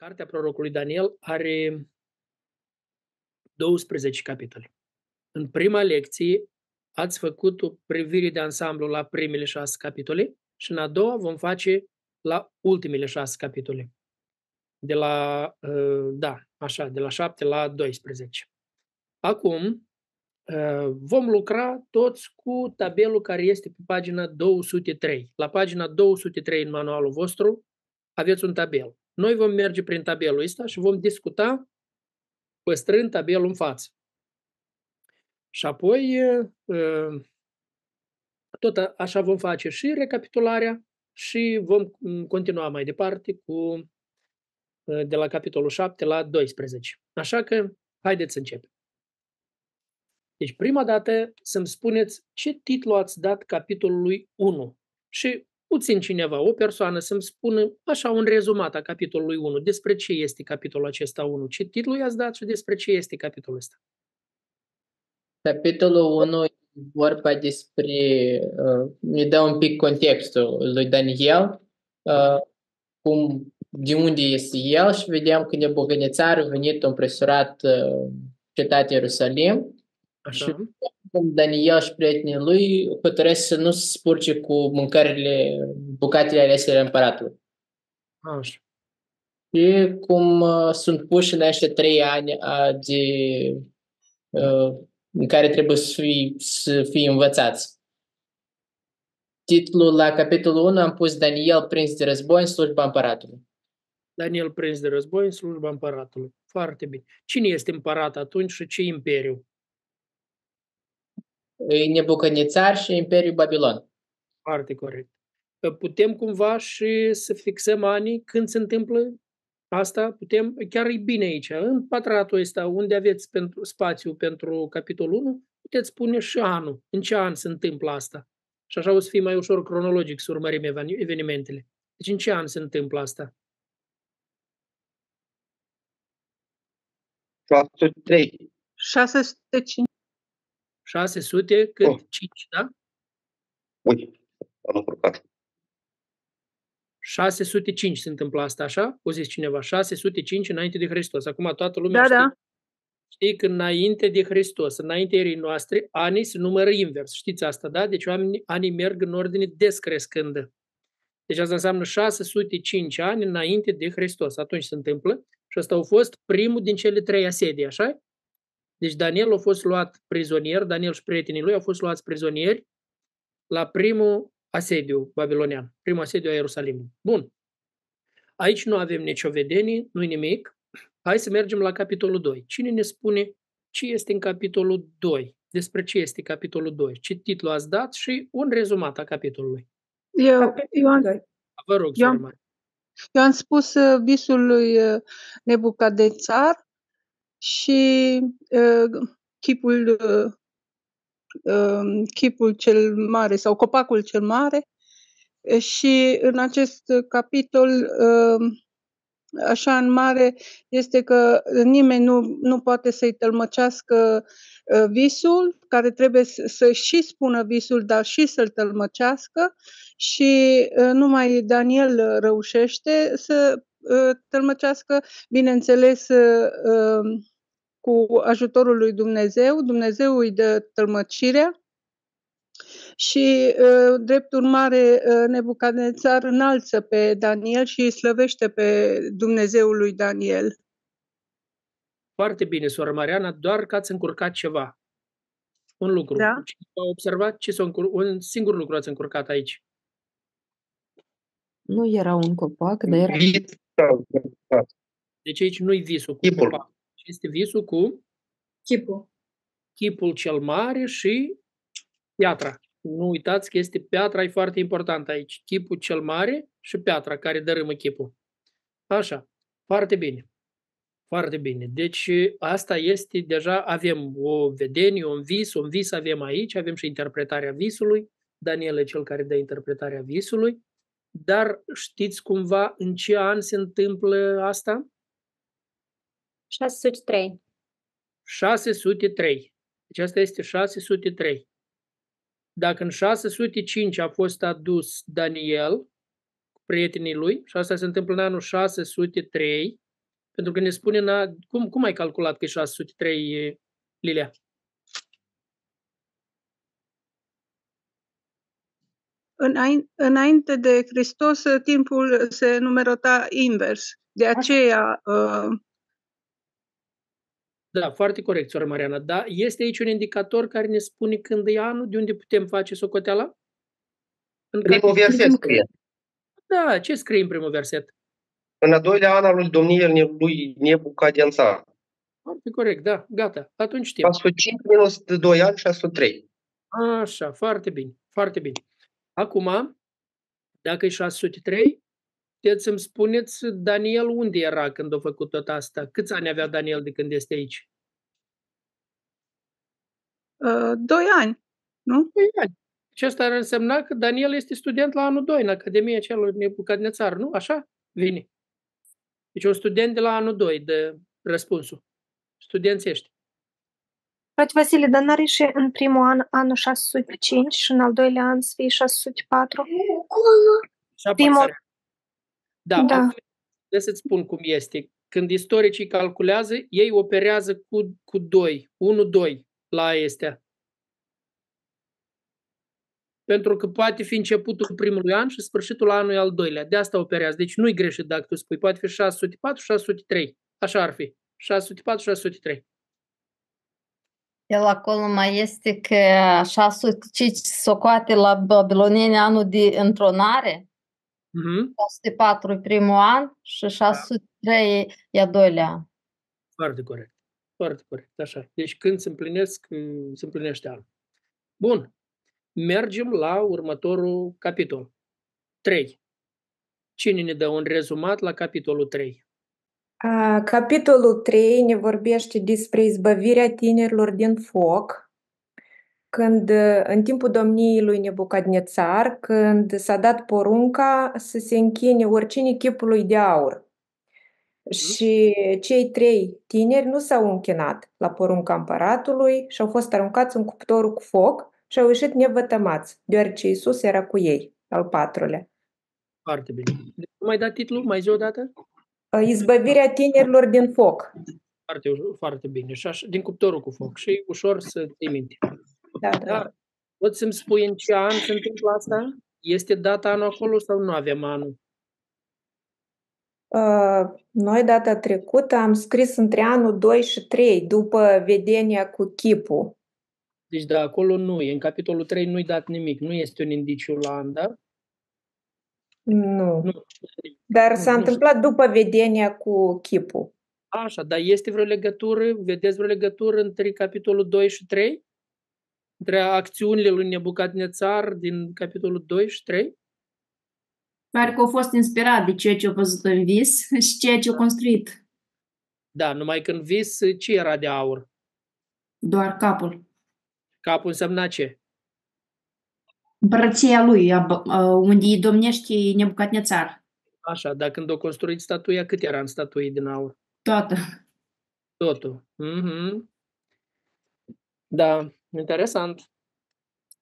Cartea prorocului Daniel are 12 capitole. În prima lecție ați făcut o privire de ansamblu la primele șase capitole și în a doua vom face la ultimele șase capitole. De la, uh, da, așa, de la 7 la 12. Acum uh, vom lucra toți cu tabelul care este pe pagina 203. La pagina 203 în manualul vostru aveți un tabel. Noi vom merge prin tabelul ăsta și vom discuta păstrând tabelul în față. Și apoi, tot așa vom face și recapitularea și vom continua mai departe cu de la capitolul 7 la 12. Așa că, haideți să începem. Deci, prima dată să-mi spuneți ce titlu ați dat capitolului 1 și puțin cineva, o persoană să-mi spună așa un rezumat a capitolului 1, despre ce este capitolul acesta 1, ce titlu i-ați dat și despre ce este capitolul ăsta. Capitolul 1 vorba despre, uh, ne dă un pic contextul lui Daniel, uh, cum, de unde este el și vedem că Nebuchadnezzar a venit împresurat uh, cetatea Ierusalim Așa. și cum Daniel și prietenii lui hotărăsc să nu se spurce cu mâncările, bucatele alese ale împăratului. Așa. Și cum uh, sunt puși în aceștia trei ani uh, de, uh, în care trebuie să fie, să fie învățați. Titlul la capitolul 1 am pus Daniel prins de război în slujba împăratului. Daniel prins de război în slujba împăratului. Foarte bine. Cine este împărat atunci și ce imperiu? Nebucănețar și Imperiul Babilon. Foarte corect. Putem cumva și să fixăm anii când se întâmplă asta? Putem, chiar e bine aici, în patratul ăsta, unde aveți pentru, spațiu pentru capitolul 1, puteți spune și anul, în ce an se întâmplă asta. Și așa o să fie mai ușor cronologic să urmărim evenimentele. Deci în ce an se întâmplă asta? 603. 605. 600 cât? Oh. 5, da? Ui, am încurcat. 605 se întâmplă asta, așa? O zis cineva, 605 înainte de Hristos. Acum toată lumea da, știe, da. știe că înainte de Hristos, înainte erii noastre, anii se numără invers. Știți asta, da? Deci anii, anii merg în ordine descrescândă. Deci asta înseamnă 605 ani înainte de Hristos. Atunci se întâmplă. Și ăsta a fost primul din cele trei asedii, așa? Deci Daniel a fost luat prizonier, Daniel și prietenii lui au fost luați prizonieri la primul asediu babilonian, primul asediu a Ierusalimului. Bun. Aici nu avem nicio vedenie, nu nimic. Hai să mergem la capitolul 2. Cine ne spune ce este în capitolul 2? Despre ce este capitolul 2? Ce titlu ați dat și un rezumat a capitolului. Eu, eu am, Vă rog, eu, am, eu am spus uh, visul lui uh, Nebucadețar și uh, chipul, uh, uh, chipul cel mare sau copacul cel mare. Și în acest capitol uh, așa în mare este că nimeni nu, nu poate să-i tălmăcească uh, visul, care trebuie să, să și spună visul, dar și să-l tălmăcească. Și uh, numai Daniel reușește să uh, tălmăcească, bineînțeles, cu ajutorul lui Dumnezeu, Dumnezeu îi dă tălmăcirea și, ă, drept urmare, ă, Nebucadnețar înalță pe Daniel și îi slăvește pe Dumnezeul lui Daniel. Foarte bine, soră Mariana, doar că ați încurcat ceva. Un lucru. Da? A observat ce s-a încur... un singur lucru ați încurcat aici. Nu era un copac, dar era... Deci aici nu-i visul cu Chipul. copac este visul cu chipul. chipul cel mare și piatra. Nu uitați că este piatra, e foarte important aici. Chipul cel mare și piatra care dărâmă chipul. Așa, foarte bine. Foarte bine. Deci asta este, deja avem o vedenie, un vis, un vis avem aici, avem și interpretarea visului. Daniel e cel care dă interpretarea visului. Dar știți cumva în ce an se întâmplă asta? 603. 603. Deci asta este 603. Dacă în 605 a fost adus Daniel cu prietenii lui, și asta se întâmplă în anul 603, Pentru că ne spune, în, cum, cum ai calculat că e 603, Lilia? Înainte de Hristos, timpul se numerota invers. De aceea... Uh... Da, foarte corect, soară Mariana. Da, este aici un indicator care ne spune când e anul, de unde putem face socoteala? În primul verset scrie. Da, ce scrie în primul verset? În a doilea an al lui domniei lui Nebucadențar. Foarte corect, da, gata. Atunci știm. 605 minus 2 ani, 603. Așa, foarte bine, foarte bine. Acum, dacă e 603, puteți să-mi spuneți, Daniel, unde era când a făcut tot asta? Câți ani avea Daniel de când este aici? Uh, doi ani, nu? Doi ani. Și asta ar însemna că Daniel este student la anul 2 în Academia celor Nebucadnețar, nu? Așa vine. Deci un student de la anul 2 de răspunsul. Studențești. Frate Vasile, dar n-are și în primul an anul 605 și în al doilea an să fie 604? Primul... Da, da. de să-ți spun cum este. Când istoricii calculează, ei operează cu, cu 2, 1-2 la astea. Pentru că poate fi începutul primului an și sfârșitul anului al doilea. De asta operează. Deci nu-i greșit dacă tu spui. Poate fi 604, 603. Așa ar fi. 604, 603. El acolo mai este că 605 socoate la babilonieni anul de întronare, mm-hmm. 604 primul an și 603 da. e a doilea an. Foarte corect. Foarte corect, așa. Deci când se împlinesc, se împlinește anul. Bun. Mergem la următorul capitol. 3. Cine ne dă un rezumat la capitolul 3? Capitolul 3 ne vorbește despre izbăvirea tinerilor din foc, când în timpul domniei lui Nebucadnețar, când s-a dat porunca să se închine oricine chipului de aur. Și cei trei tineri nu s-au închinat la porunca împăratului și au fost aruncați în cuptorul cu foc și au ieșit nevătămați, deoarece Iisus era cu ei, al patrulea. Foarte bine. Mai dat titlul? Mai zi o dată? Izbăvirea tinerilor din foc. Foarte, foarte bine. Și așa, din cuptorul cu foc. Și ușor să te minte. Da, da. da. Poți să-mi spui în ce an se întâmplă asta? Este data anul acolo sau nu avem anul? Uh, noi data trecută am scris între anul 2 și 3, după vedenia cu chipul. Deci da, acolo nu e. În capitolul 3 nu-i dat nimic. Nu este un indiciu la an, da? Nu. nu. Dar s-a nu întâmplat știu. după vedenia cu chipul. Așa, dar este vreo legătură, vedeți vreo legătură între capitolul 2 și 3? Între acțiunile lui Nebucadnețar din capitolul 2 și 3? Pare că a fost inspirat de ceea ce a văzut în vis și ceea ce a construit. Da, numai când vis, ce era de aur? Doar capul. Capul însemna ce? Împărăția lui, unde îi domnește Nebucadnețar. Așa, dar când o construit statuia, cât era în statuie din aur? Toată. Totul. Mm-hmm. Da, interesant.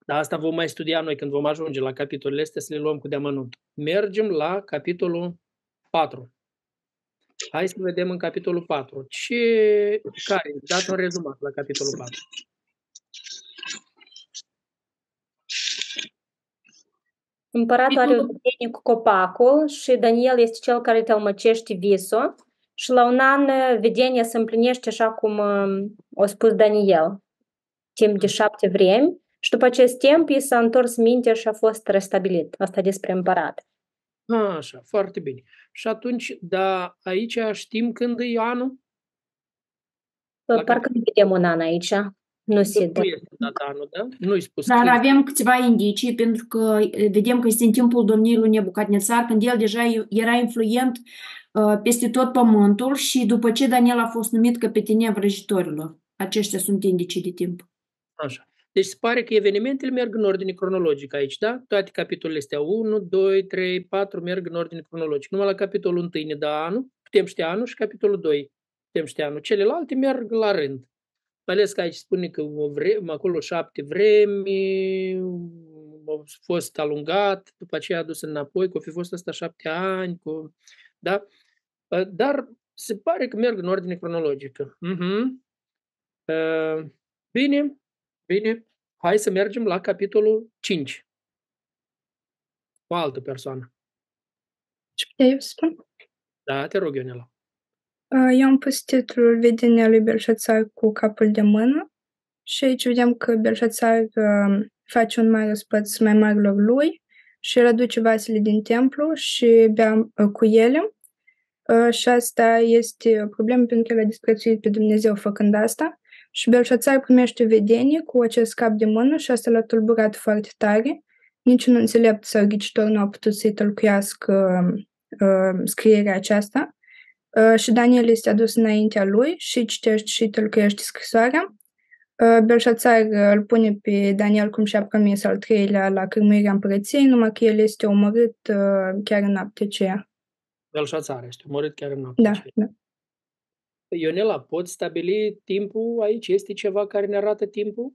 Dar asta vom mai studia noi când vom ajunge la capitolele astea să le luăm cu deamănunt. Mergem la capitolul 4. Hai să vedem în capitolul 4. Ce, care? Dați un rezumat la capitolul 4. Împăratul are o vedenie cu copacul și Daniel este cel care tălmăcește visul și la un an vedenia se împlinește așa cum a spus Daniel, timp de șapte vremi și după acest timp i s-a întors mintea și a fost restabilit. Asta despre împărat. Așa, foarte bine. Și atunci, da, aici știm când e anul? Parcă nu vedem un an aici. Nu se dă. data anul, da? Nu-i spus. Dar când. avem câteva indicii, pentru că vedem că este în timpul domniei lui Nebucadnețar, când el deja era influent uh, peste tot pământul și după ce Daniel a fost numit căpetenia vrăjitorilor. Aceștia sunt indicii de timp. Așa. Deci se pare că evenimentele merg în ordine cronologică aici, da? Toate capitolele astea 1, 2, 3, 4 merg în ordine cronologică. Numai la capitolul 1 ne dă anul, putem ști anul și capitolul 2 putem ști anul. Celelalte merg la rând. Mai ales că aici spune că o vreme, acolo șapte vremi, a fost alungat, după aceea a adus înapoi, că o fi fost asta șapte ani, cu, da? Dar Se pare că merg în ordine cronologică. Mhm. Uh, bine, bine. Hai să mergem la capitolul 5. O altă persoană. Ce putea eu să spun? Da, te rog, Ionela. Uh, Eu am pus titlul Vedenia lui Belșațar cu capul de mână și aici vedem că Belșațar uh, face un mare spăț mai marilor lui și reduce vasele din templu și bea uh, cu ele. Uh, Și asta este o problemă pentru că el a disprețuit pe Dumnezeu făcând asta. Și Belșațar primește vedenie cu acest cap de mână și asta l-a tulburat foarte tare. Niciun înțelept sau ghicitor nu a putut să-i tălcuiască uh, scrierea aceasta. Uh, și Daniel este adus înaintea lui și citește și tălcuiește scrisoarea. Uh, Belșațar uh, îl pune pe Daniel cum și-a promis al treilea la cârmuirea împărăției, numai că el este omorât uh, chiar în noaptea aceea. Belșațar este omorât chiar în noaptea Da, aceea. da. Ionela, poți stabili timpul aici? Este ceva care ne arată timpul?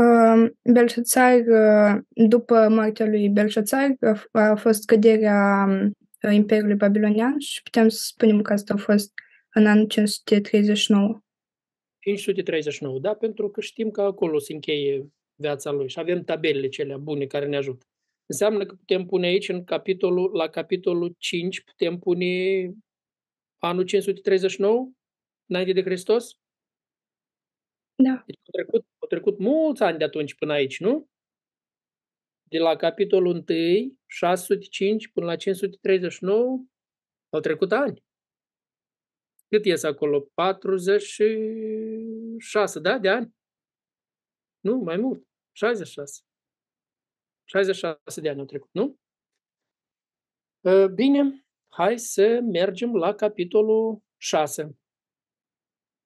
Uh, Belșațar, uh, după moartea lui Belșațar, a, f- a fost căderea um, Imperiului Babilonian și putem să spunem că asta a fost în anul 539. 539, da? Pentru că știm că acolo se încheie viața lui și avem tabelele celea bune care ne ajută. Înseamnă că putem pune aici, în capitolul, la capitolul 5, putem pune anul 539, înainte de Hristos? Da. Deci au trecut, au trecut mulți ani de atunci până aici, nu? De la capitolul 1, 605 până la 539, au trecut ani. Cât ies acolo? 46, da? De ani? Nu, mai mult. 66. 66 de ani au trecut, nu? Uh, Bine, hai să mergem la capitolul 6.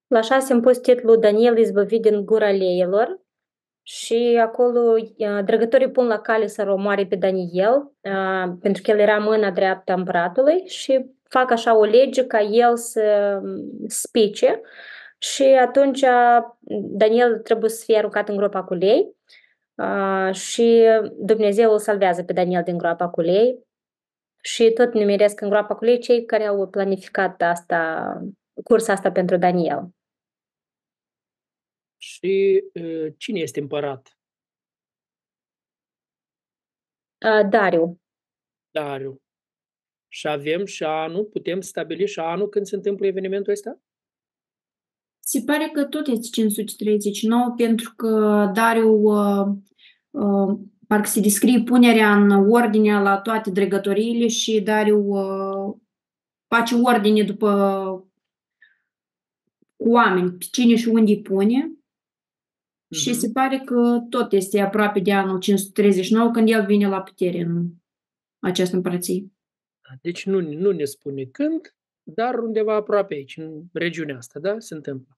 La șase am pus titlul Daniel izbăvit din gura leilor și acolo uh, drăgătorii pun la cale să omoare pe Daniel uh, pentru că el era mâna dreaptă a împăratului și fac așa o lege ca el să um, spice și atunci uh, Daniel trebuie să fie aruncat în groapa cu lei uh, și Dumnezeu îl salvează pe Daniel din groapa cu lei și tot numeresc în groapa cu lei cei care au planificat asta, cursa asta pentru Daniel. Și uh, cine este împărat? Uh, Dariu. Dariu. Și avem și anul, putem stabili și anul când se întâmplă evenimentul ăsta? Se pare că tot este 539 pentru că Dariu uh, uh, parcă se descrie punerea în ordine la toate dregătoriile și Dariu uh, face ordine după cu oameni, pe cine și unde îi pune. Și Mhm. se pare că tot este aproape de anul 539 când el vine la putere în această împărăție. Deci nu, nu ne spune când, dar undeva aproape aici, în regiunea asta, da? Se întâmplă.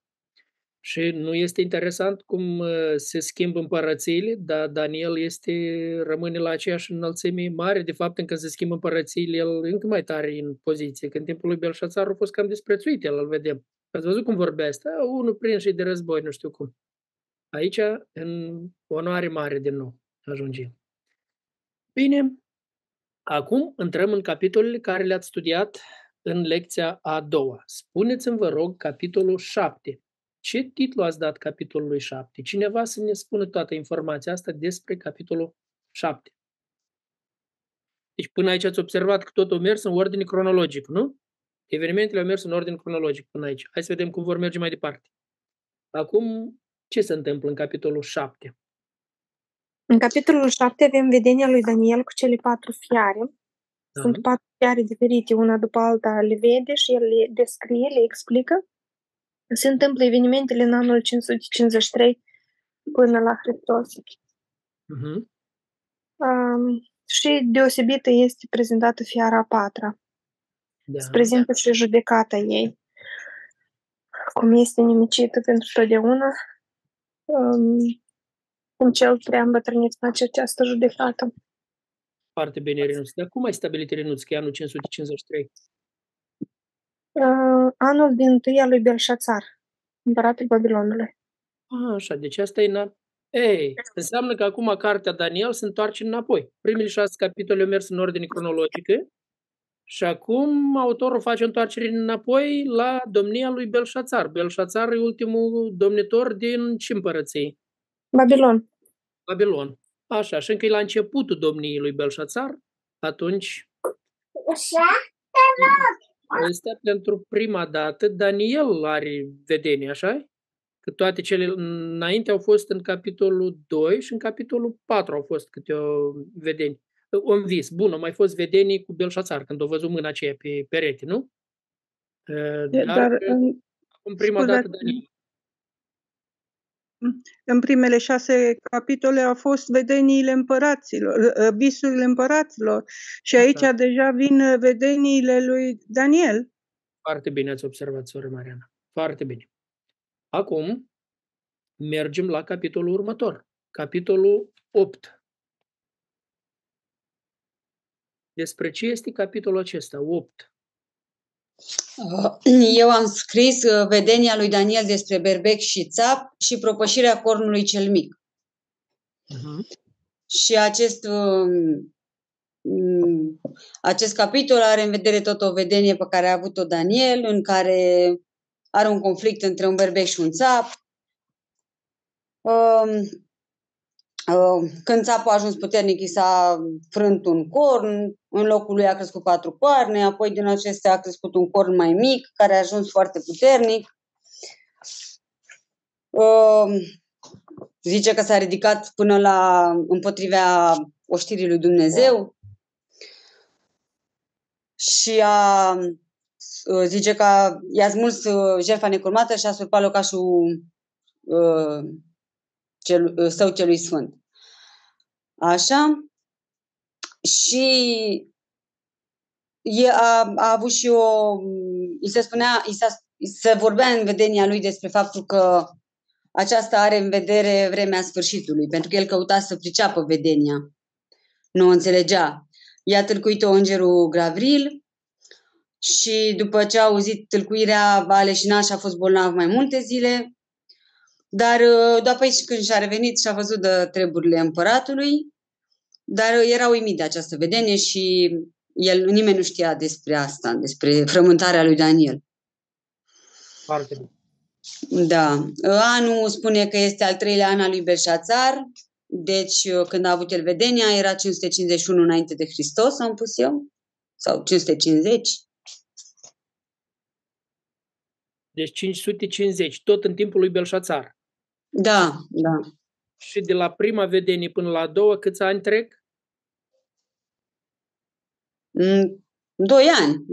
Și nu este interesant cum uh, se schimbă împărățiile, dar Daniel este, rămâne la aceeași înălțime mare. De fapt, încă se schimbă împărățiile, el încă mai tare în poziție. Când timpul lui Belșațar a fost cam disprețuit, el îl vedem. Ați văzut cum vorbea asta? Unul prins și de război, nu știu cum. Aici, în onoare mare din nou, ajungem. Bine, acum intrăm în capitolele care le-ați studiat în lecția a doua. Spuneți-mi, vă rog, capitolul 7. Ce titlu ați dat capitolului 7? Cineva să ne spună toată informația asta despre capitolul 7. Deci până aici ați observat că totul a mers în ordine cronologic, nu? Evenimentele au mers în ordine cronologic până aici. Hai să vedem cum vor merge mai departe. Acum, ce se întâmplă în capitolul 7? În capitolul 7 avem vedenia lui Daniel cu cele patru fiare. Da? Sunt patru fiare diferite, una după alta le vede și el le descrie, le explică. Se întâmplă evenimentele în anul 553 până la Hristos. Mhm. Um, și deosebită este prezentată fiara a patra. Da. Se prezintă și judecata ei. Cum este nimicită pentru totdeauna. Um, cum cel prea îmbătrânit face această judecată. Foarte bine, Renuț. Dar cum ai stabilit, Renuț, că e anul 553? Uh, anul din tâi al lui Belșațar, împăratul Babilonului. A, așa, deci asta e... Na... Ei, înseamnă că acum cartea Daniel se întoarce înapoi. Primele șase capitole au mers în ordine cronologică Și acum autorul face întoarcere înapoi la domnia lui Belșațar. Belșațar e ultimul domnitor din ce împărăției? Babilon. Babilon. Așa, și încă e la începutul domniei lui Belșațar, atunci Ăsta pentru prima dată Daniel are vedenie, așa Că toate cele înainte au fost în capitolul 2 și în capitolul 4 au fost câte o vedenie. Un vis. Bun, au mai fost vedenii cu Belșațar, când au văzut mâna aceea pe perete, nu? Dar, Dar în, în prima scuzați, dată Daniel. În primele șase capitole au fost vedeniile împăraților, visurile împăraților și aici Așa. deja vin vedeniile lui Daniel. Foarte bine ați observat, soră Mariana. Foarte bine. Acum mergem la capitolul următor. Capitolul 8. Despre ce este capitolul acesta? 8. Uh, eu am scris uh, vedenia lui Daniel despre berbec și țap și propășirea cornului cel mic. Uh-huh. Și acest, um, mm, acest capitol are în vedere tot o vedenie pe care a avut-o Daniel, în care are un conflict între un berbec și un țap. Um, uh, când țapul a ajuns puternic, i s-a frânt un corn, în locul lui a crescut patru coarne, apoi din acestea a crescut un corn mai mic, care a ajuns foarte puternic. Um, zice că s-a ridicat până la împotriva oștirii lui Dumnezeu și a Uh, zice că i-a smuls uh, jertfa necurmată și a surpat locașul uh, cel, uh, său celui sfânt. Așa? Și e, a, a avut și o... îi se spunea, îi se vorbea în vedenia lui despre faptul că aceasta are în vedere vremea sfârșitului, pentru că el căuta să priceapă vedenia. Nu o înțelegea. I-a tâlcuit-o îngerul Gravril și după ce a auzit tâlcuirea, a aleșinat și a fost bolnav mai multe zile. Dar uh, după aici când și-a revenit și a văzut de treburile împăratului, dar uh, era uimit de această vedenie și el, nimeni nu știa despre asta, despre frământarea lui Daniel. Foarte bine. Da. Anul spune că este al treilea an al lui Belșațar, deci uh, când a avut el vedenia era 551 înainte de Hristos, am pus eu, sau 550. Deci 550, tot în timpul lui Belșațar. Da, da. Și de la prima vedenie până la a doua, câți ani trec? Mm, doi ani.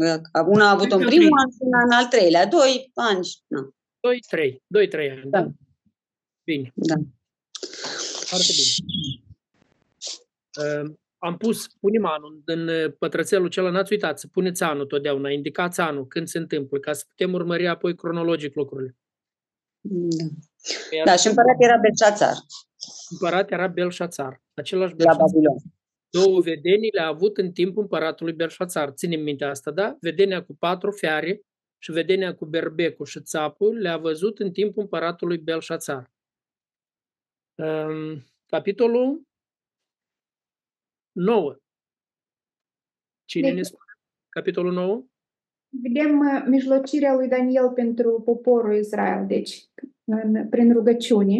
Una a avut în primul an și una în al treilea. Doi ani. Da. Doi, trei. Doi, trei ani. Da. Bine. Da. Foarte bine. Uh, am pus, punem anul în uh, pătrățelul acela, n-ați uitat, să puneți anul totdeauna, indicați anul, când se întâmplă, ca să putem urmări apoi cronologic lucrurile. Da, Iar da și împărat era Belșațar. Împărat era Belșațar, același Belșațar. La Babilon. Două vedenii le-a avut în timpul împăratului Belșațar. Ținem minte asta, da? Vedenia cu patru fiare și vedenia cu berbecul și țapul le-a văzut în timpul împăratului Belșațar. Um, capitolul 9. Cine deci, ne spune? Capitolul 9? Vedem uh, mijlocirea lui Daniel pentru poporul Israel, deci în, prin rugăciune.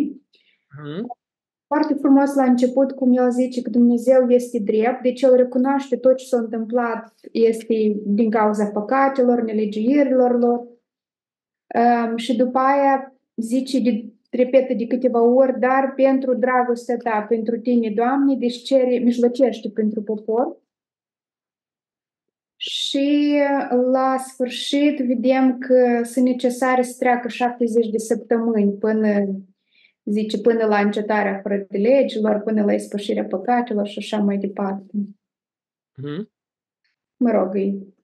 Hmm. Foarte frumos la început, cum el zice că Dumnezeu este drept, deci el recunoaște tot ce s-a întâmplat este din cauza păcatelor, nelegiuirilor lor. Um, și după aia zice de repetă de câteva ori, dar pentru dragostea ta, pentru tine, Doamne, deci cere, mijlocește pentru popor. Și la sfârșit vedem că sunt necesare să treacă 70 de săptămâni până, zice, până la încetarea fără de legilor, până la ispășirea păcatelor și așa mai departe. Mm-hmm. Mă rog, îi...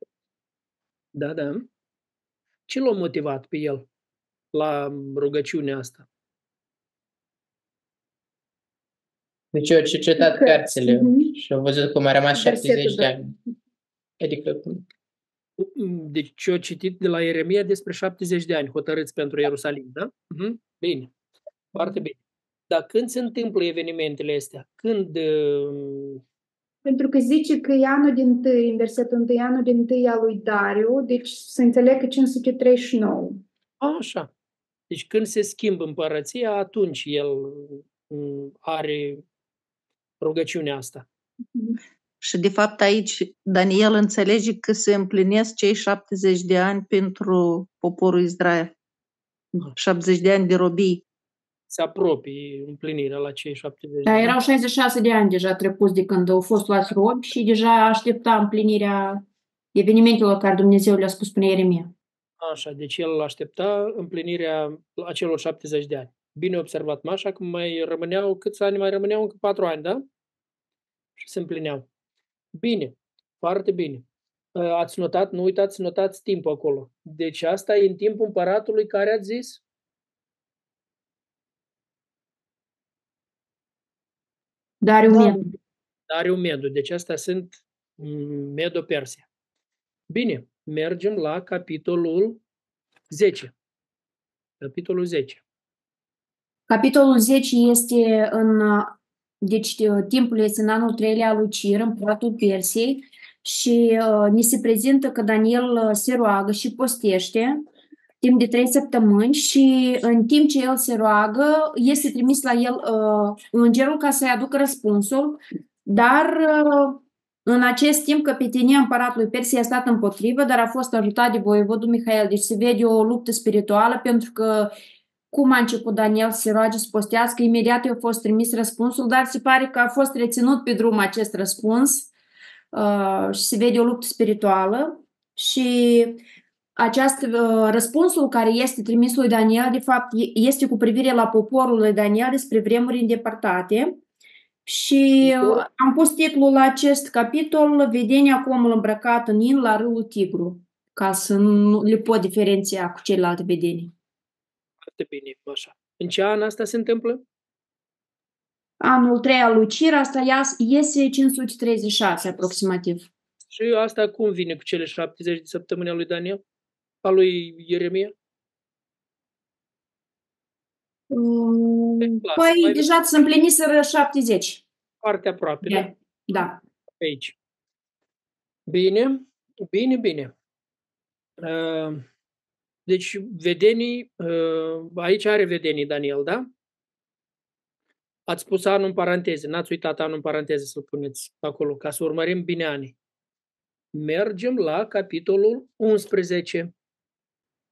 Da, da. Ce l-a motivat pe el la rugăciunea asta? Deci eu citat cărțile uh-huh. și am văzut cum a rămas 70 de ani. Adică... Deci eu citit de la Ieremia despre 70 de ani hotărâți pentru Ierusalim, da? Uh-huh. Bine. Foarte bine. Dar când se întâmplă evenimentele astea? Când uh, Pentru că zice că e anul din tâi, în versetul 1, anul din tâi al lui Dariu, deci să înțeleg că 539. Așa. Deci când se schimbă împărăția, atunci el mm, are rugăciunea asta. Și de fapt aici Daniel înțelege că se împlinesc cei 70 de ani pentru poporul Israel. 70 de ani de robii. Se apropie împlinirea la cei 70 de Da, ani. erau 66 de ani deja trecuți de când au fost luați robi și deja aștepta împlinirea evenimentelor care Dumnezeu le-a spus până Ieremia. Așa, deci el aștepta împlinirea acelor 70 de ani. Bine observat, Mașa, că mai rămâneau, câți ani mai rămâneau? Încă 4 ani, da? Și se împlineau. Bine, foarte bine. Ați notat, nu uitați să notați timpul acolo. Deci asta e în timpul împăratului care ați zis? Dariu Da. Medu. Dariu Medu. Deci astea sunt mm, Medo-Persia. Bine, mergem la capitolul 10. Capitolul 10. Capitolul 10 este în, deci timpul este în anul treilea al lui Cir, împăratul Persiei, și uh, ni se prezintă că Daniel uh, se roagă și postește timp de trei săptămâni și în timp ce el se roagă, este trimis la el uh, îngerul ca să-i aducă răspunsul, dar uh, în acest timp căpetenia împăratului Persiei a stat împotrivă, dar a fost ajutat de voievodul Mihail. Deci se vede o luptă spirituală pentru că cum a început Daniel să se roage să postească, imediat i-a fost trimis răspunsul, dar se pare că a fost reținut pe drum acest răspuns uh, și se vede o luptă spirituală și acest uh, răspunsul care este trimis lui Daniel, de fapt, este cu privire la poporul lui Daniel despre vremuri îndepărtate și uh, am pus titlul la acest capitol Vedenia cu omul îmbrăcat în in la râul Tigru, ca să nu le pot diferenția cu celelalte vedenii. Foarte bine, așa. În ce an asta se întâmplă? Anul 3 al lui Cir, asta ias- iese 536 aproximativ. Și asta cum vine cu cele 70 de săptămâni a lui Daniel? A lui Ieremia? Um, Lasă, Păi, mai- deja se împliniseră 70. Foarte aproape, da? Da. Da. Pe aici. Bine, bine, bine. Uh, Deci, vedenii, uh, aici are vedenii Daniel, da? Ați pus anul în paranteze, n-ați uitat anul în paranteze să-l puneți acolo, ca să urmărim bine anii. Mergem la capitolul 11.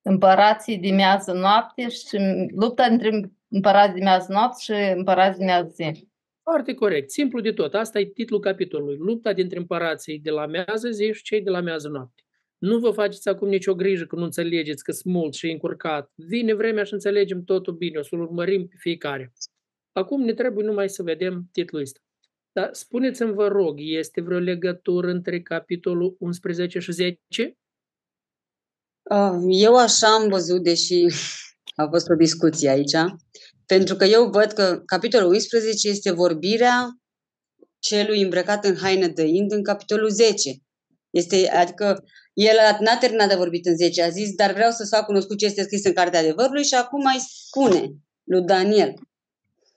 Împărații de miază noapte și lupta între împărați de miază noapte și împărați de miază zi. Foarte corect, simplu de tot. Asta e titlul capitolului. Lupta dintre împărații de la mează zi și cei de la mează noapte. Nu vă faceți acum nicio grijă că nu înțelegeți că sunt mult și încurcat. Vine vremea și înțelegem totul bine, o să-l urmărim pe fiecare. Acum ne trebuie numai să vedem titlul ăsta. Dar spuneți-mi, vă rog, este vreo legătură între capitolul 11 și 10? Uh, Eu așa am văzut, deși a fost o discuție aici, pentru că eu văd că capitolul 11 este vorbirea celui îmbrăcat în haină de ind în capitolul 10. Este, adică el a- n-a terminat de vorbit în 10, a zis, dar vreau să-ți fac cunoscut ce este scris în Cartea Adevărului și acum mai spune lui Daniel.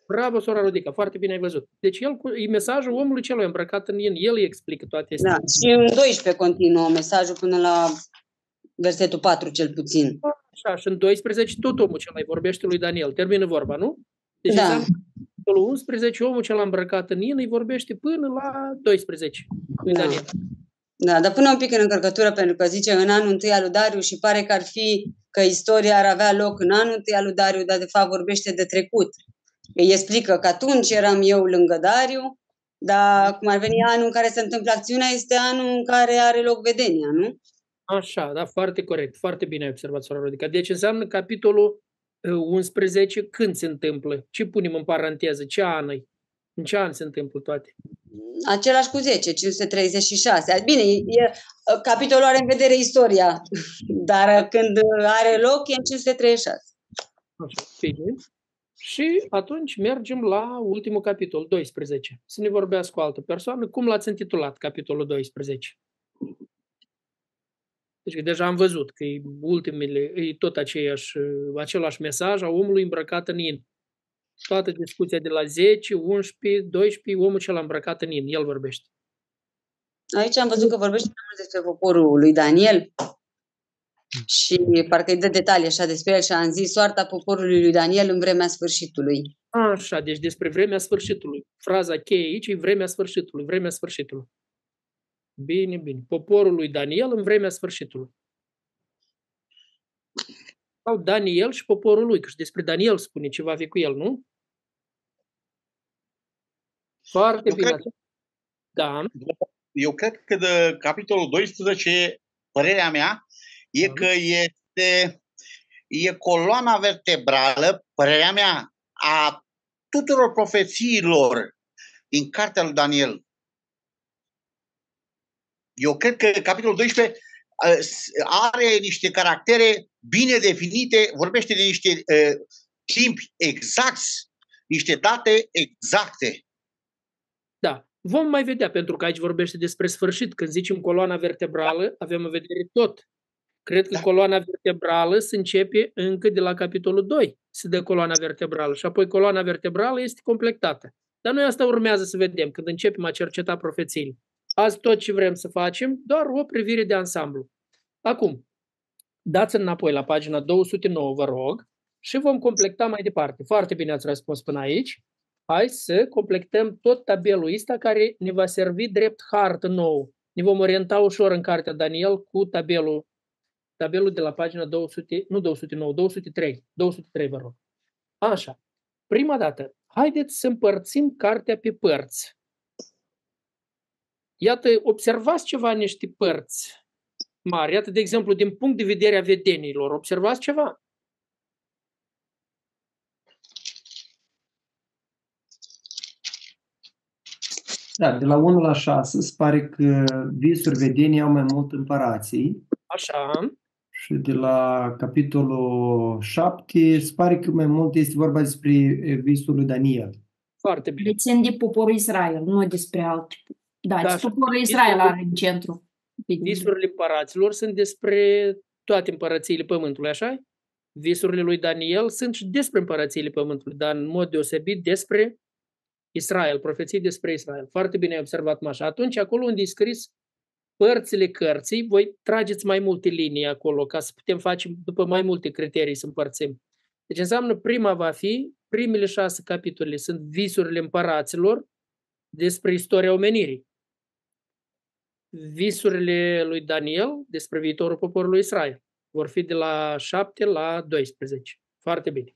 Bravo, sora Rodica, foarte bine ai văzut. Deci el, cu- e mesajul omului celui îmbrăcat în in, el îi explică toate astea. Da, și în 12 continuă mesajul până la versetul 4 cel puțin. Așa, și în 12 tot omul cel mai vorbește lui Daniel. Termină vorba, nu? Deci Da. înseamnă că capitolul 11, omul cel îmbrăcat în in îi vorbește până la 12 lui Da. Daniel. Da, dar pune un pic în încărcătură pentru că zice în anul întâi al lui Dariu și pare că ar fi că istoria ar avea loc în anul întâi al lui Dariu, dar de fapt vorbește de trecut. Îi explică că atunci eram eu lângă Dariu, dar cum ar veni anul în care se întâmplă acțiunea, este anul în care are loc vedenia, nu? Așa, da, foarte corect, foarte bine ai observat, sora Rodica. Deci înseamnă capitolul uh, 11 când se întâmplă? Ce punem în paranteză? Ce an e? În ce an se întâmplă toate? Același cu 10, 536. Bine, e, e, capitolul are în vedere istoria, dar când are loc e în 536. Așa, bine. Și atunci mergem la ultimul capitol, 12. Să ne vorbească o altă persoană. Cum l-ați intitulat capitolul 12? Deci că deja am văzut că e ultimele, e tot aceeași, același mesaj a omului îmbrăcat în in. Toată discuția de la 10, 11, 12, omul cel îmbrăcat în in, el vorbește. Aici am văzut că vorbește mai mult despre poporul lui Daniel și parcă îi dă detalii așa despre el și am zis soarta poporului lui Daniel în vremea sfârșitului. Așa, deci despre vremea sfârșitului. Fraza cheie aici e vremea sfârșitului, vremea sfârșitului. Bine, bine. Poporul lui Daniel în vremea sfârșitului. Sau Daniel și poporul lui, că și despre Daniel spune ce va fi cu el, nu? Foarte Eu bine. cred, Da. eu cred că de capitolul 12, părerea mea, e că este e coloana vertebrală, părerea mea, a tuturor profețiilor din cartea lui Daniel. Eu cred că capitolul 12 uh, s- are niște caractere bine definite, vorbește de niște uh, timpi exacti, niște date exacte. Da. Vom mai vedea, pentru că aici vorbește despre sfârșit. Când zicem coloana vertebrală, avem în vedere tot. Cred că Da. coloana vertebrală se începe încă de la capitolul 2, se dă coloana vertebrală și apoi coloana vertebrală este completată. Dar noi asta urmează să vedem când începem a cerceta profețiile. Azi tot ce vrem să facem, doar o privire de ansamblu. Acum, dați înapoi la pagina 209, vă rog, și vom completa mai departe. Foarte bine ați răspuns până aici. Hai să completăm tot tabelul ăsta care ne va servi drept hartă nouă. Ne vom orienta ușor în cartea Daniel cu tabelul, tabelul de la pagina 200, nu 209, 203. 203, vă rog. Așa. Prima dată, haideți să împărțim cartea pe părți. Iată, observați ceva în niște părți mari. Iată, de exemplu, din punct de vedere a vedenilor, observați ceva? Da, de la 1 la 6 se pare că visuri vedenii au mai mult împărații Așa. și de la capitolul 7 se pare că mai mult este vorba despre e, visul lui Daniel. Foarte bine. Le țin de poporul Israel, nu despre alt. Da, Da, da și poporul Israel visurile- are în centru. Visurile împăraților sunt despre toate împărățiile pământului, așa Visurile lui Daniel sunt și despre împărățiile pământului, dar în mod deosebit despre Israel, profeții despre Israel. Foarte bine ai observat, Mașa. Atunci, acolo unde e scris părțile cărții, voi trageți mai multe linii acolo ca să putem face după mai multe criterii să împărțim. Deci înseamnă prima va fi, primele șase capitole sunt visurile împăraților despre istoria omenirii. Visurile lui Daniel despre viitorul poporului Israel vor fi de la 7 la 12. Foarte bine.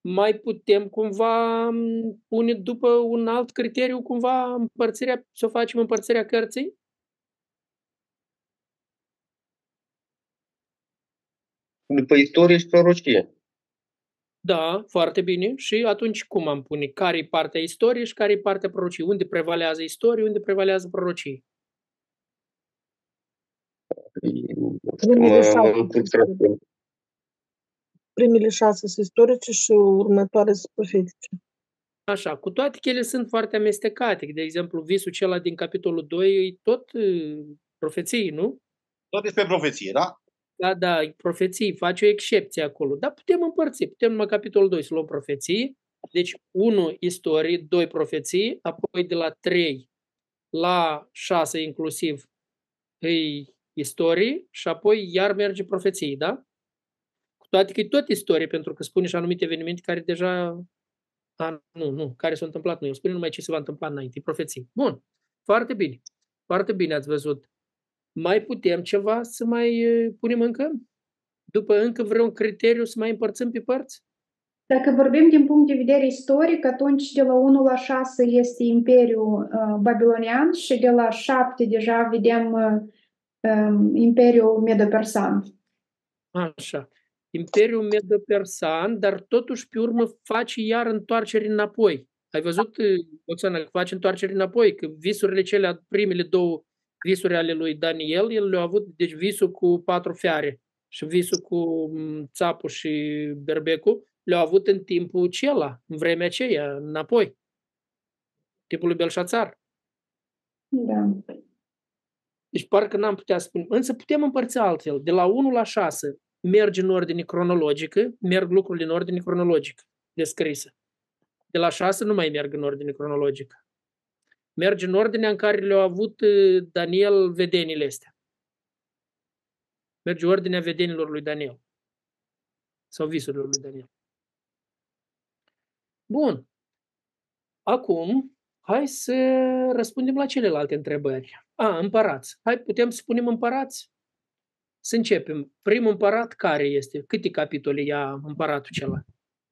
Mai putem cumva m, pune după un alt criteriu cumva împărțirea, să o facem împărțirea cărții? După istorie și prorocie. Da, foarte bine. Și atunci cum am pune? Care e partea istoriei și care e partea prorociei? Unde prevalează istorie, unde prevalează prorocie? Primele Mă, șase. mă încurc răspuns. Primele șase sunt istorice și următoare sunt profetice. Așa, cu toate că ele sunt foarte amestecate. De exemplu, visul acela din capitolul 2 e tot uh, profeții, nu? Tot despre profeție, da? Da, da, e profeții, face o excepție acolo. Dar putem împărți, putem numai capitolul 2 să luăm profeții. Deci 1 istorie, 2 profeții, apoi de la 3 la 6 inclusiv îi istorie și apoi iar merge profeții, da? Cu toate că e tot istorie, pentru că spune și anumite evenimente care deja a, nu, nu, care s-au întâmplat nu. El spune numai ce se va întâmpla înainte, e profeții. Bun, foarte bine. Foarte bine ați văzut. Mai putem ceva să mai eh, punem încă? După încă vreun criteriu să mai împărțim pe părți? Dacă vorbim din punct de vedere istoric, atunci de la 1 la 6 este Imperiul uh, Babilonian și de la 7 deja vedem uh, um, Imperiul Medo-Persan. Așa. Imperiul Medo-Persan, dar totuși pe urmă face iar întoarcere înapoi. Ai văzut, eh, Oțana, că face întoarcere înapoi, că visurile cele, primele două visuri ale lui Daniel, el le-a avut, deci visul cu patru fiare și visul cu mm, țapul și berbecul, le-au avut în timpul acela, în vremea aceea, înapoi. Timpul lui Belșațar. Da. Deci parcă n-am putea spune. Însă putem împărți altfel. De la 1 la 6 merge în ordine cronologică, merg lucrurile în ordine cronologică descrisă. De la 6 nu mai merg în ordine cronologică. Merge în ordinea în care le-a avut uh, Daniel vedenile astea. Merge ordinea vedenilor lui Daniel. Sau visurilor lui Daniel. Bun. Acum, hai să răspundem la celelalte întrebări. A, împărați. Hai, putem să spunem împărați? Să începem. Primul împărat care este? Câte capitole ia împăratul celălalt?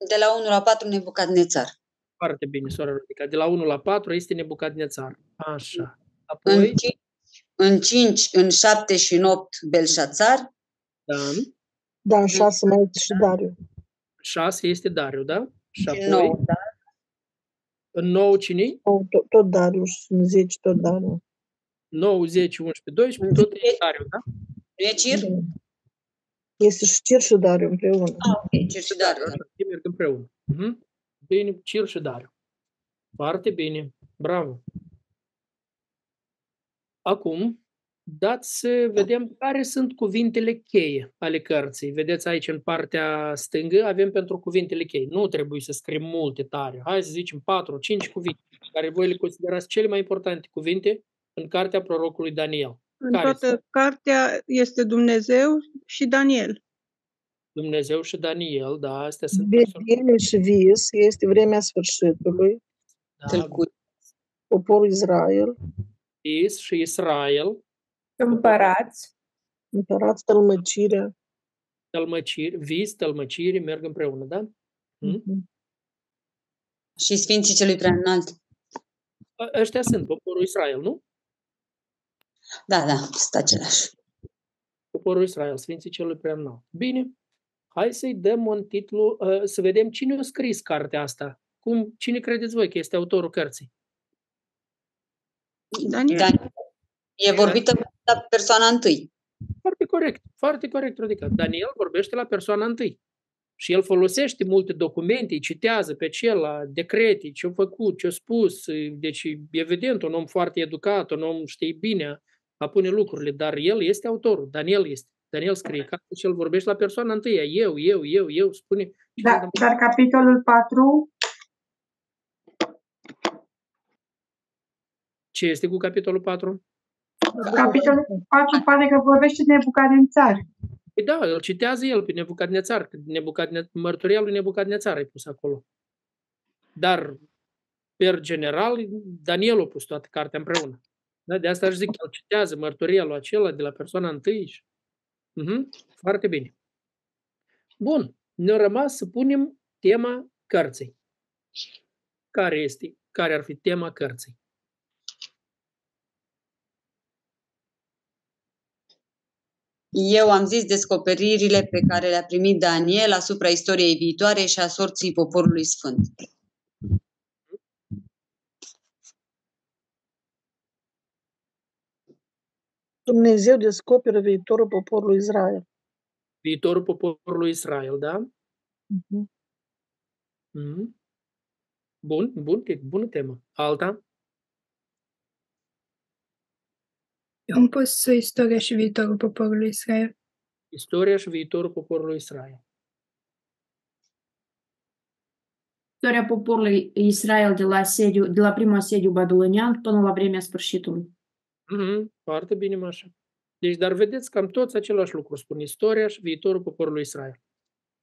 De la 1 la 4, Nebucadnețar. Foarte bine, sora Rodica. De la 1 la 4 este Nebucadnețar. Așa. În Apoi, 5, în 5, în 7 și în 8, Belșațar. da, Da, în șase mai este și Dariu. 6 este Dariu, da? Și În apoi, 9, da? În 9 cine Oh, tot, tot Dariu și în zece tot Dariu. 9, 10, 11, 12, tot e Dariu, da? Nu e Cir? Este și Cir și Dariu împreună. Ah, ok, Cir și Dariu. Așa, ei merg împreună. Mhm. Bine, Cir și Dariu. Foarte bine. Bravo. Acum, dați să vedem care sunt cuvintele cheie ale cărții. Vedeți aici în partea stângă avem pentru cuvintele cheie. Nu trebuie să scriem multe tare. Hai să zicem 4, 5 cuvinte care voi le considerați cele mai importante cuvinte în cartea prorocului Daniel. În Care toată sunt? cartea este Dumnezeu și Daniel. Dumnezeu și Daniel, da, astea sunt persoane. Vedenie și vis este vremea sfârșitului. Da, Poporul Israel. Is și Israel, Împărați. Împărați tălmăcirea. tălmăciri, vis, tălmăciri, merg împreună, da? Hmm? Și Sfinții Celui Preaînalt. Ă- Ăștia sunt poporul Israel, nu? Da, da, sunt același. Poporul Israel, Sfinții Celui Preamnalt. Bine, hai să-i dăm un titlu, uh, să vedem cine a scris cartea asta. Cum, cine credeți voi că este autorul cărții? Daniel. Dan- E vorbită la persoana întâi. Foarte corect, foarte corect, Rodica. Daniel vorbește la persoana întâi. Și el folosește multe documente, îi citează pe cel, decrete, ce-a făcut, ce-a spus. Deci, evident, un om foarte educat, un om știe bine a pune lucrurile, dar el este autorul, Daniel este. Daniel scrie ca și el vorbește la persoana întâia. Eu, eu, eu, eu, spune. Da, dar capitolul 4, Ce este cu capitolul 4? Capitolul 4 pare că vorbește de Nebucadnețar. Păi da, îl citează el pe Nebucadnețar, că Nebucadne... mărturia lui Nebucadnețar e pus acolo. Dar, per general, Daniel a pus toată cartea împreună. Da? De asta aș zic că el citează mărturia lui acela de la persoana întâi. Și... Uh-huh. Foarte bine. Bun, ne-a rămas să punem tema cărții. Care este? Care ar fi tema cărții? Eu am zis descoperirile pe care le-a primit Daniel asupra istoriei viitoare și a sorții poporului sfânt. Dumnezeu descoperă viitorul poporului Israel. Viitorul poporului Israel, da? Mhm. Mhm. Bun, bun, bună temă. Alta? Eu am pus istoria și viitorul poporului Israel. Istoria și viitorul poporului Israel. Istoria poporului Israel de la, sediu, de la primul asediu babilonian până la vremea sfârșitului. Mhm, Foarte bine, Mașa. Deci, dar vedeți, cam toți același lucru spun istoria și viitorul poporului Israel.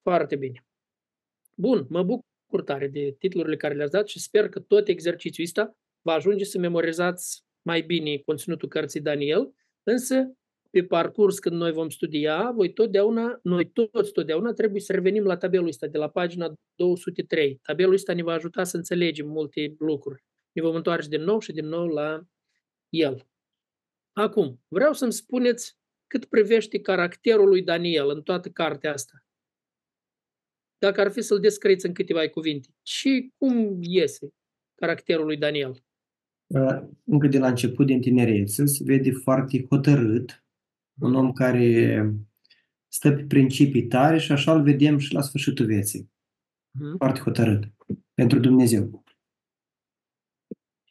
Foarte bine. Bun, mă bucur tare de titlurile care le-ați dat și sper că tot exercițiul ăsta va ajunge să memorizați mai bine conținutul cărții Daniel, însă pe parcurs când noi vom studia, voi totdeauna, noi toți totdeauna trebuie să revenim la tabelul ăsta de la pagina 203. Tabelul ăsta ne va ajuta să înțelegem multe lucruri. Ne vom întoarce din nou și din nou la el. Acum, vreau să-mi spuneți cât privește caracterul lui Daniel în toată cartea asta. Dacă ar fi să-l descrieți în câteva cuvinte, și cum iese caracterul lui Daniel? Uh, Încă de la început, din tinerețe, se vede foarte hotărât, un om care stă pe principii tare și așa îl vedem și la sfârșitul vieții. Mhm. Foarte hotărât pentru Dumnezeu.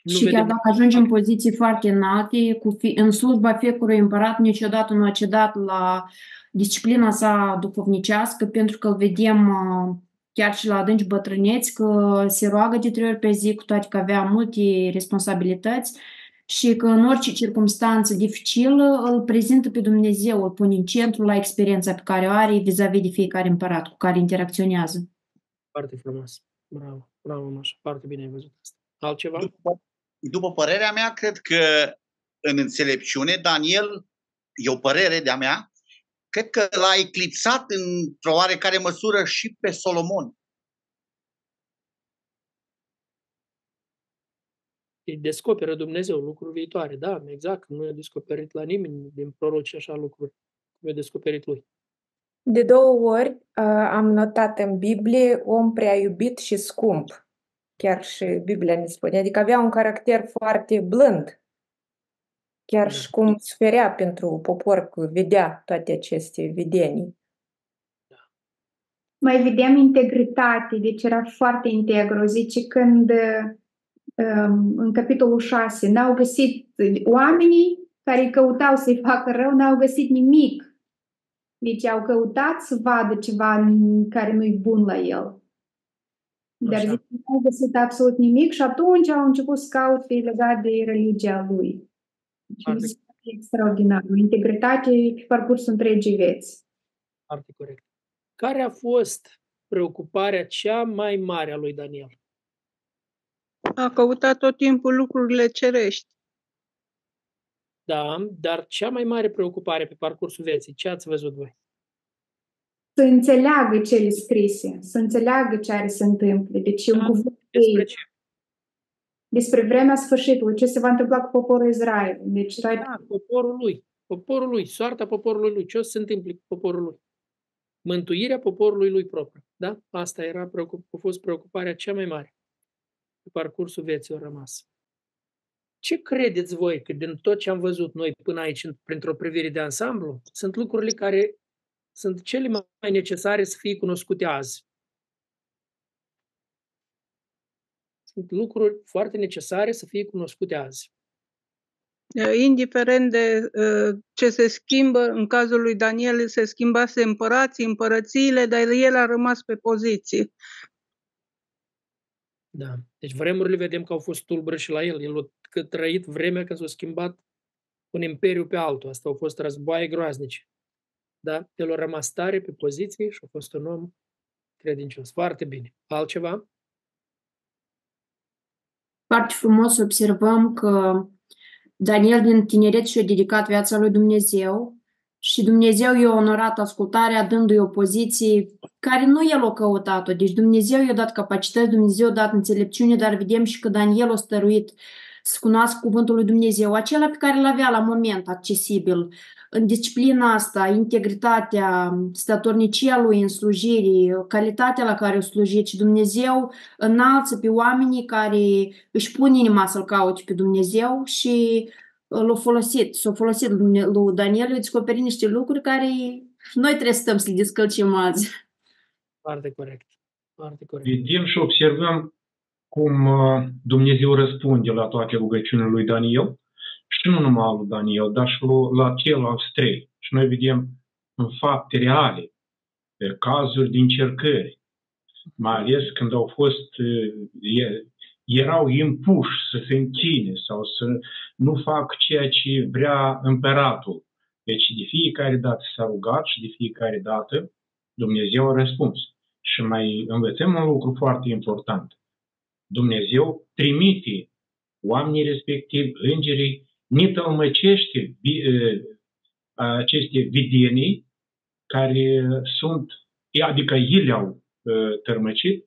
și chiar dacă ajunge în poziții foarte înalte, cu fi, în slujba fiecărui împărat, niciodată nu a cedat la disciplina sa duhovnicească, pentru că îl vedem uh, chiar și la adânci bătrâneți, că se roagă de trei ori pe zi, cu toate că avea multe responsabilități și că în orice circunstanță dificilă îl prezintă pe Dumnezeu, îl pune în centru la experiența pe care o are vis-a-vis de fiecare împărat cu care interacționează. Foarte frumos. Bravo, bravo, Mașa. Foarte bine ai văzut asta. Altceva? După, după părerea mea, cred că în înțelepciune, Daniel, e o părere de-a mea, cred că l-a eclipsat într-o oarecare măsură și pe Solomon. Îi descoperă Dumnezeu lucruri viitoare, da, exact, nu e descoperit la nimeni din proroci așa lucruri, cum e descoperit lui. De două ori uh, am notat în Biblie om prea iubit și scump. Chiar și Biblia ne spune. Adică avea un caracter foarte blând. Chiar și cum suferea pentru popor că vedea toate aceste vedenii. Mai vedem integritate, deci era foarte integru. Zice când um, în capitolul 6 n-au găsit oamenii care căutau să-i facă rău, n-au găsit nimic. Deci au căutat să vadă ceva care nu-i bun la el. Dar zice, nu au găsit absolut nimic și atunci au început să caute legat de religia lui. Deci mi se pare extraordinar. O integritate pe parcursul întregii vieți. Foarte corect. Care a fost preocuparea cea mai mare a lui Daniel? A căutat tot timpul lucrurile cerești. Da, dar cea mai mare preocupare pe parcursul vieții, ce ați văzut voi? Să înțeleagă cele scrise, să înțeleagă ce are să întâmple. Deci e un Da, cuvânt despre ei. Despre vremea sfârșitului, ce se va întâmpla cu poporul Israel. Deci, Da, poporul lui, poporul lui, soarta poporului lui, ce o să se întâmple cu poporul lui? Mântuirea poporului lui propriu. Da? Asta era, preocup- a fost preocuparea cea mai mare pe parcursul vieții a rămas. Ce credeți voi că din tot ce am văzut noi până aici, în- printr-o privire de ansamblu, sunt lucrurile care sunt cele mai necesare să fie cunoscute azi? Sunt lucruri foarte necesare să fie cunoscute azi. Uh, Indiferent de uh, ce se schimbă, în cazul lui Daniel se schimbase împărații, împărățiile, dar el a rămas pe poziție. Da. Deci vremurile vedem că au fost tulbure și la el. El a că- trăit vremea când s-a schimbat un imperiu pe altul. Asta au fost războaie groaznice. Da? El a rămas tare pe poziție și a fost un om credincios. Foarte bine. Altceva? Foarte frumos observăm că Daniel din tineret și-a dedicat viața lui Dumnezeu și Dumnezeu i-a onorat ascultarea dându-i o poziție care nu el o căutat-o. Deci Dumnezeu i-a dat capacități, Dumnezeu i-a dat înțelepciune, dar vedem și că Daniel a stăruit să cunoască cuvântul lui Dumnezeu, acela pe care îl avea la moment accesibil. În disciplina asta, integritatea, statornicia lui în slujire, calitatea la care o slujit și Dumnezeu înalță pe oamenii care își pun inima să-L caute pe Dumnezeu și l-a folosit. S-a folosit lui lui Daniel, i-a descoperit niște lucruri care noi trebuie să stăm să le descălcim azi. Foarte corect. Foarte corect. Vedem și observăm cum uh, Dumnezeu răspunde la toate rugăciunile lui Daniel și nu numai lui Daniel, dar și lu- la ceilalți trei. Și noi vedem în fapte reale, pe cazuri de încercări, mai ales când au fost, uh, e- erau impuși să se închine sau să nu fac ceea ce vrea împăratul. Deci de fiecare dată s-a rugat și de fiecare dată Dumnezeu a răspuns. Și mai învățăm un lucru foarte important. Dumnezeu trimite oamenii respectiv, îngerii, ne tălmăcește vi- eh, aceste videnii care sunt, adică ei le-au eh, tărmăcit,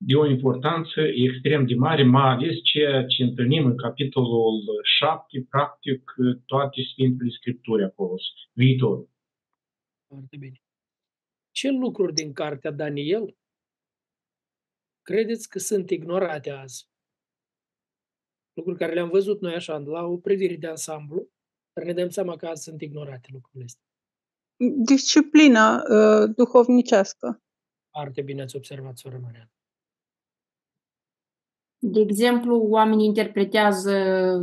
de o importanță extrem de mare, mai ales ceea ce întâlnim în capitolul 7, practic toate Sfintele Scripturi acolo, viitorul. Foarte bine. Ce lucruri din cartea Daniel credeți că sunt ignorate azi? Lucruri care le-am văzut noi așa, la o privire de ansamblu, dar ne dăm seama că azi sunt ignorate lucrurile astea. Disciplina uh, duhovnicească. Foarte bine ați observat, soră Mariana. De exemplu, oamenii interpretează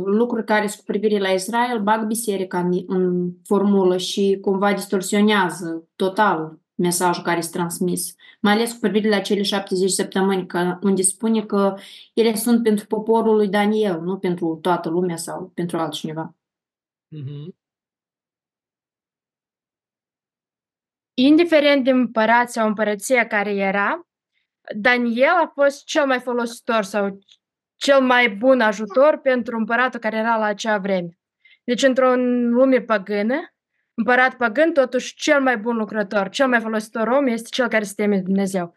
lucruri care sunt cu privire la Israel, bag biserica în, în formulă și cumva distorsionează total mesajul care este transmis, mai ales cu privire la cele 70 săptămâni, că, unde spune că ele sunt pentru poporul lui Daniel, nu pentru toată lumea sau pentru altcineva. Mhm. Indiferent de împărat sau împărăția care era, Daniel a fost cel mai folositor sau cel mai bun ajutor pentru împăratul care era la acea vreme. Deci, într-o lume pagână, împărat pagân, totuși cel mai bun lucrător, cel mai folositor om este cel care se teme de Dumnezeu.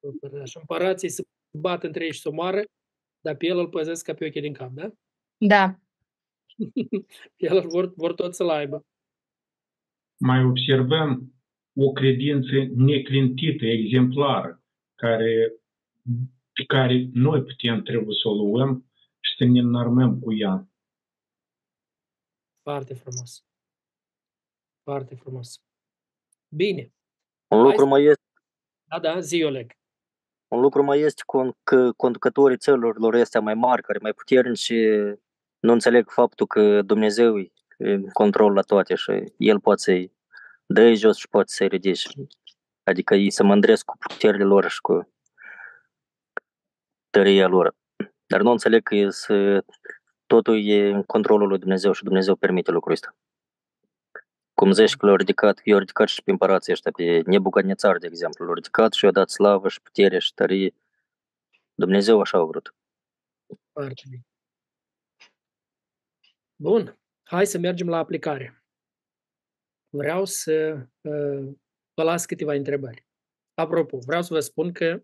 Super, Și împărații se bat între ei și se omoară, dar pe el îl păzesc ca pe ochii din cap, da? Da. el îl vor, vor tot să-l aibă. Mai observăm o credință neclintită, exemplară, care, pe care noi putem, trebuie să o luăm și să ne înarmăm cu ea. Foarte frumos. Foarte frumos. Bine. Un lucru mai este, Da, da, zi, Oleg. un lucru mai este cu, că conducătorii țărilor lor astea mai mari, care mai puternici, nu înțeleg faptul că Dumnezeu e în control la toate și El poate să-i dă jos și poate să-i ridice. Adică ei se mândresc cu puterile lor și cu tăria lor. Dar nu înțeleg că e să, totul e în controlul lui Dumnezeu și Dumnezeu permite lucrul ăsta. Cum zici că l-au ridicat, i-au ridicat și pe împărații ăștia, pe Nebucadnețar, de exemplu, l-au ridicat și i-au dat slavă și putere și tărie. Dumnezeu așa a vrut. Foarte bine. Bun. Hai să mergem la aplicare. Vreau să uh, vă las câteva întrebări. Apropo, vreau să vă spun că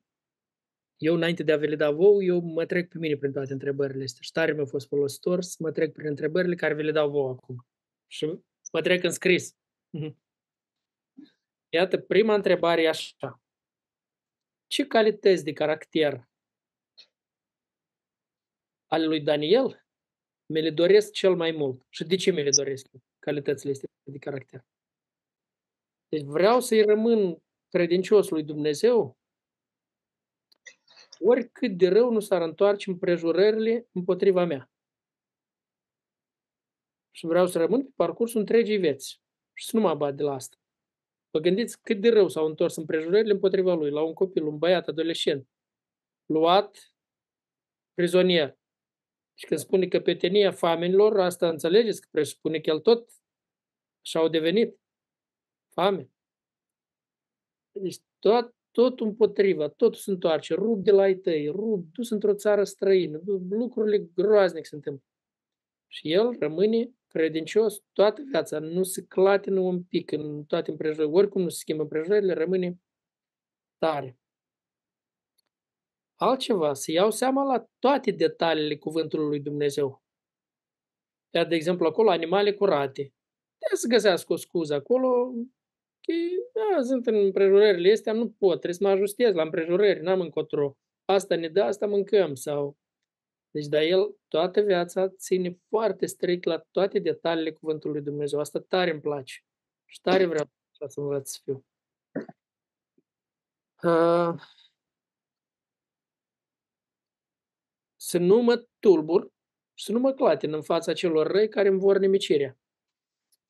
eu, înainte de a vi le da vouă, eu mă trec pe mine prin toate întrebările astea. Și tare mi-a fost folositor să mă trec prin întrebările care vi le dau vouă acum. Și mă trec în scris. Mhm. Iată, prima întrebare e așa. Ce calități de caracter ale lui Daniel mi le doresc cel mai mult? Și de ce mi le doresc eu, calitățile astea de caracter? Deci vreau să-i rămân credincios lui Dumnezeu, oricât de rău nu s-ar întoarce împrejurările împotriva mea. Și vreau să rămân pe parcursul întregii vieți și să nu mă abat de la asta. Vă gândiți cât de rău s-au întors împrejurările împotriva lui, la un copil, un băiat, adolescent, luat prizonier. Și când spune că petenia famenilor, asta înțelegeți că presupune că el tot și au devenit fame. Deci tot, tot împotriva, totul se întoarce, rup de la ai tăi, rup, dus într-o țară străină, lucrurile groaznic se întâmplă. Și el rămâne credincios toată viața, nu se clatină un pic în toate împrejurările, oricum nu se schimbă împrejurările, rămâne tare. Altceva, să iau seama la toate detaliile cuvântului lui Dumnezeu. Iar, de exemplu, acolo animale curate. Trebuie să găsească o scuză acolo, că da, sunt în împrejurările astea, nu pot, trebuie să mă ajustez la împrejurări, n-am încotro. Asta ne dă, asta mâncăm sau... Deci, dar el toată viața ține foarte strict la toate detaliile cuvântului lui Dumnezeu. Asta tare îmi place. Și tare vreau să învăț să fiu. Uh, să nu mă tulbur și să nu mă clatin în fața celor răi care îmi vor nimicirea.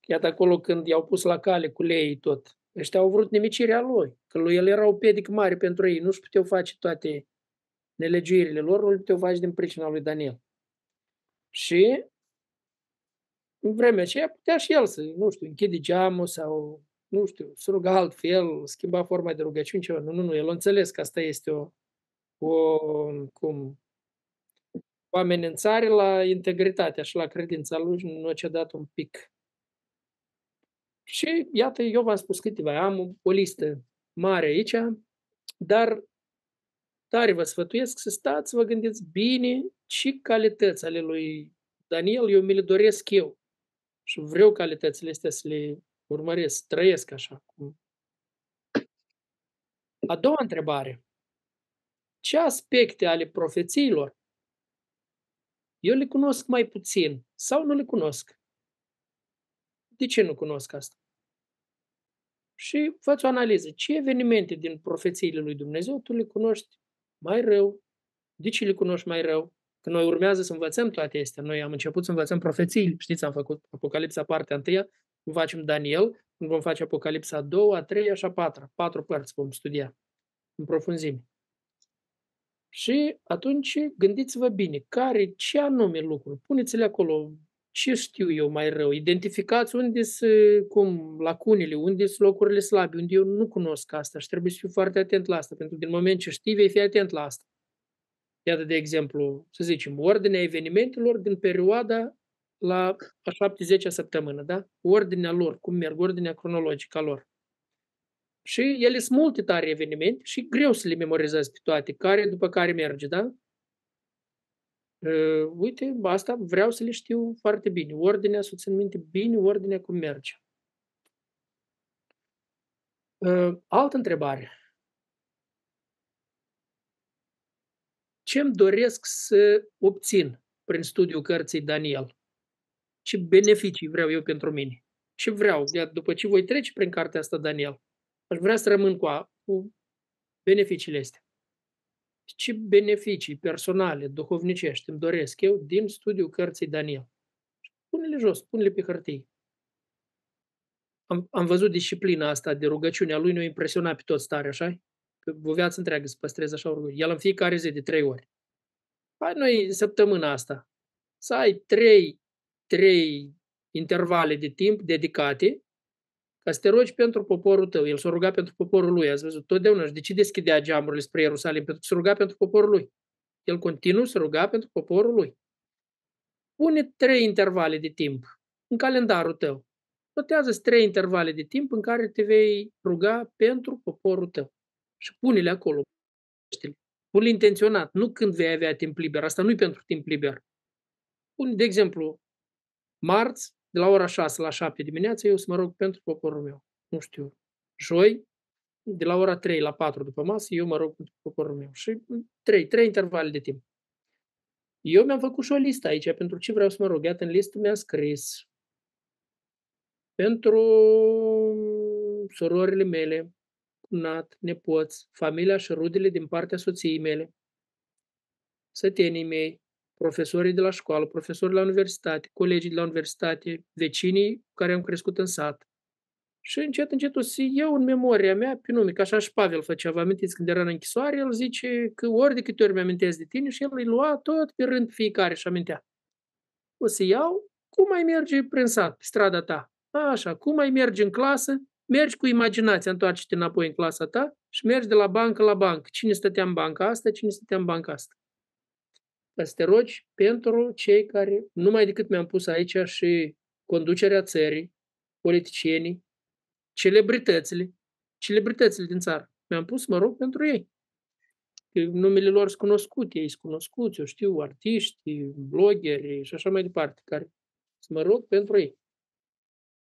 Iată acolo când i-au pus la cale cu leii tot. Ăștia au vrut nimicirea lui, că lui el era o pedic mare pentru ei, nu-și puteau face toate nelegiuirile lor, nu le puteau face din pricina lui Daniel. Și în vremea aceea putea și el să, nu știu, închide geamul sau, nu știu, să ruga altfel, schimba forma de rugăciune, ceva. Nu, nu, nu, el a înțeles că asta este o, o cum, o amenințare la integritatea și la credința lui și nu a cedat un pic. Și iată, eu v-am spus câteva, am o listă mare aici, dar tare vă sfătuiesc să stați, să vă gândiți bine ce calități ale lui Daniel eu mi le doresc eu. Și vreau calitățile astea să le urmăresc, să trăiesc așa. A doua întrebare. Ce aspecte ale profețiilor eu le cunosc mai puțin sau nu le cunosc? De ce nu cunosc asta? Și faci o analiză. Ce evenimente din profețiile lui Dumnezeu tu le cunoști mai rău? De ce le cunoști mai rău? Că noi urmează să învățăm toate astea. Noi am început să învățăm profețiile. Știți, am făcut Apocalipsa partea întâia Cum facem Daniel, cum vom face Apocalipsa a doua, a treia și a patra. Patru părți vom studia în profunzime. Și atunci gândiți-vă bine, care, ce anume lucruri, puneți-le acolo, ce știu eu mai rău, identificați unde sunt cum, lacunele, unde sunt locurile slabe, unde eu nu cunosc asta și trebuie să fiu foarte atent la asta, pentru că din moment ce știi, vei fi atent la asta. Iată, de exemplu, să zicem, ordinea evenimentelor din perioada la a 70-a săptămână, da? Ordinea lor, cum merg, ordinea cronologică a lor. Și ele sunt multe tare evenimente și greu să le memorizezi pe toate, care după care merge, da? Uh, uite, asta vreau să le știu foarte bine. Ordinea, să țin minte bine ordinea cum merge. Uh, altă întrebare. Ce îmi doresc să obțin prin studiul cărții Daniel? Ce beneficii vreau eu pentru mine? Ce vreau? După ce voi trece prin cartea asta Daniel, aș vrea să rămân cu, a, cu beneficiile astea. Ce beneficii personale, duhovnicești îmi doresc eu din studiul cărții Daniel? Pune-le jos, pune-le pe hârtie. Am, am văzut disciplina asta de rugăciune a lui, ne-a impresionat pe toți tare, așa Că o viață întreagă să păstreze așa rugăciune. El în fiecare zi de trei ori. Hai noi săptămâna asta să ai trei, trei intervale de timp dedicate ca să te rogi pentru poporul tău. El s-a rugat pentru poporul lui, ați văzut, totdeauna. Și de ce deschidea geamurile spre Ierusalim? Pentru că s-a rugat pentru poporul lui. El continuă să ruga pentru poporul lui. Pune trei intervale de timp în calendarul tău. Notează trei intervale de timp în care te vei ruga pentru poporul tău. Și pune-le acolo. Pune-le intenționat, nu când vei avea timp liber. Asta nu e pentru timp liber. Pune, de exemplu, marți, de la ora 6 la 7 dimineața, eu să mă rog pentru poporul meu. Nu știu, joi, de la ora 3 la 4 după masă, eu mă rog pentru poporul meu. Și 3, 3 intervale de timp. Eu mi-am făcut și o listă aici pentru ce vreau să mă rog. Iată, în listă mi-a scris pentru surorile mele, cunat, nepoți, familia și rudele din partea soției mele, sătenii mei, profesorii de la școală, profesorii la universitate, colegii de la universitate, vecinii care am crescut în sat. Și încet, încet o să iau în memoria mea pe nume, că așa și Pavel făcea, vă amintiți când era în închisoare, el zice că ori de câte ori mi-amintesc de tine și el îi lua tot pe rând fiecare și amintea. O să iau, cum mai merge prin sat, pe strada ta? Așa, cum mai mergi în clasă, mergi cu imaginația, întoarce-te înapoi în clasa ta și mergi de la bancă la bancă. Cine stătea în banca asta, cine stătea în banca asta ca să te rogi pentru cei care, numai decât mi-am pus aici și conducerea țării, politicienii, celebritățile, celebritățile din țară. Mi-am pus, mă rog, pentru ei. Numele lor sunt cunoscute, ei sunt cunoscuți, eu știu, artiști, blogeri și așa mai departe, care să mă rog pentru ei.